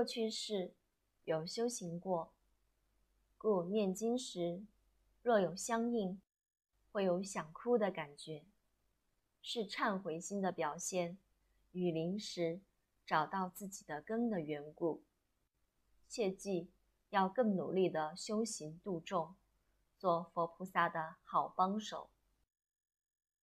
过去世有修行过。故念经时若有相应会有想哭的感觉。是忏悔心的表现雨淋时找到自己的根的缘故。切记要更努力的修行度众做佛菩萨的好帮手。